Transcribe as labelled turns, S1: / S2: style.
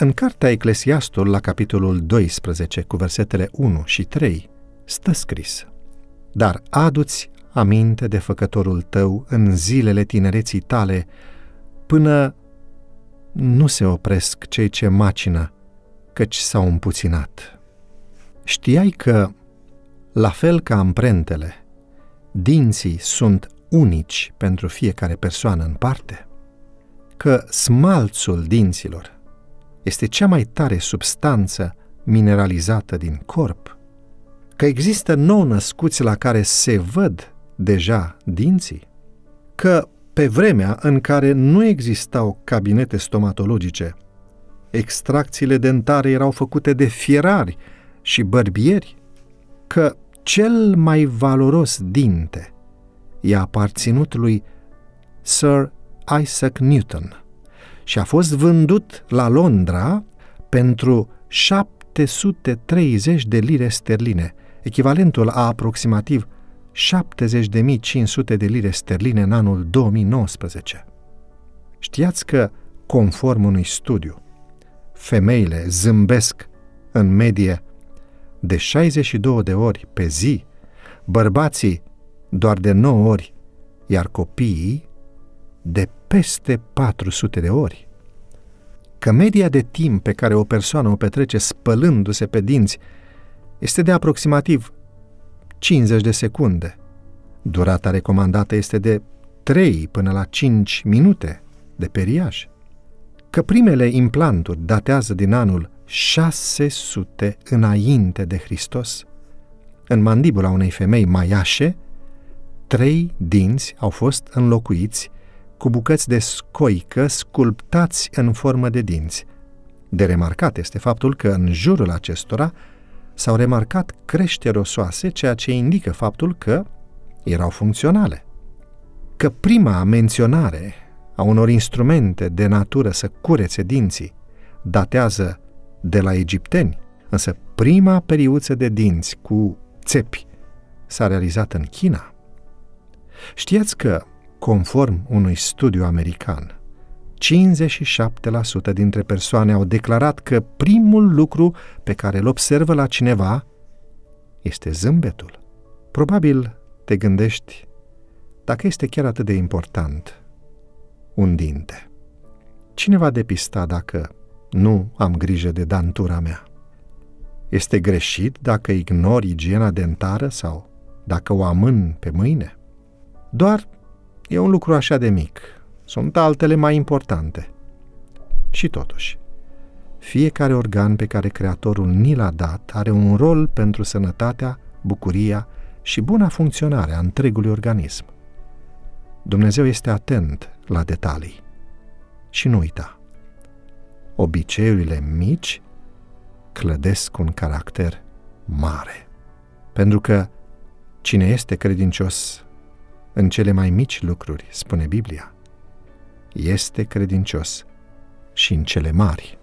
S1: În cartea Eclesiastul, la capitolul 12, cu versetele 1 și 3, stă scris Dar adu-ți aminte de făcătorul tău în zilele tinereții tale, până nu se opresc cei ce macină, căci s-au împuținat. Știai că, la fel ca amprentele, dinții sunt unici pentru fiecare persoană în parte? Că smalțul dinților este cea mai tare substanță mineralizată din corp? Că există nou născuți la care se văd deja dinții? Că pe vremea în care nu existau cabinete stomatologice, extracțiile dentare erau făcute de fierari și bărbieri? Că cel mai valoros dinte i-a aparținut lui Sir Isaac Newton și a fost vândut la Londra pentru 730 de lire sterline, echivalentul a aproximativ 70.500 de lire sterline în anul 2019. Știați că, conform unui studiu, femeile zâmbesc în medie de 62 de ori pe zi, bărbații doar de 9 ori, iar copiii de peste 400 de ori. Că media de timp pe care o persoană o petrece spălându-se pe dinți este de aproximativ 50 de secunde. Durata recomandată este de 3 până la 5 minute de periaj. Că primele implanturi datează din anul 600 înainte de Hristos. În mandibula unei femei maiașe, trei dinți au fost înlocuiți cu bucăți de scoică sculptați în formă de dinți. De remarcat este faptul că în jurul acestora s-au remarcat creșteri osoase, ceea ce indică faptul că erau funcționale. Că prima menționare a unor instrumente de natură să curețe dinții datează de la egipteni, însă prima periuță de dinți cu țepi s-a realizat în China. Știați că, conform unui studiu american, 57% dintre persoane au declarat că primul lucru pe care îl observă la cineva este zâmbetul. Probabil te gândești dacă este chiar atât de important un dinte. Cine va depista dacă nu am grijă de dantura mea? Este greșit dacă ignor igiena dentară sau dacă o amân pe mâine? Doar e un lucru așa de mic. Sunt altele mai importante. Și totuși, fiecare organ pe care Creatorul ni l-a dat are un rol pentru sănătatea, bucuria și buna funcționare a întregului organism. Dumnezeu este atent la detalii. Și nu uita, obiceiurile mici clădesc un caracter mare. Pentru că cine este credincios în cele mai mici lucruri, spune Biblia, este credincios și în cele mari.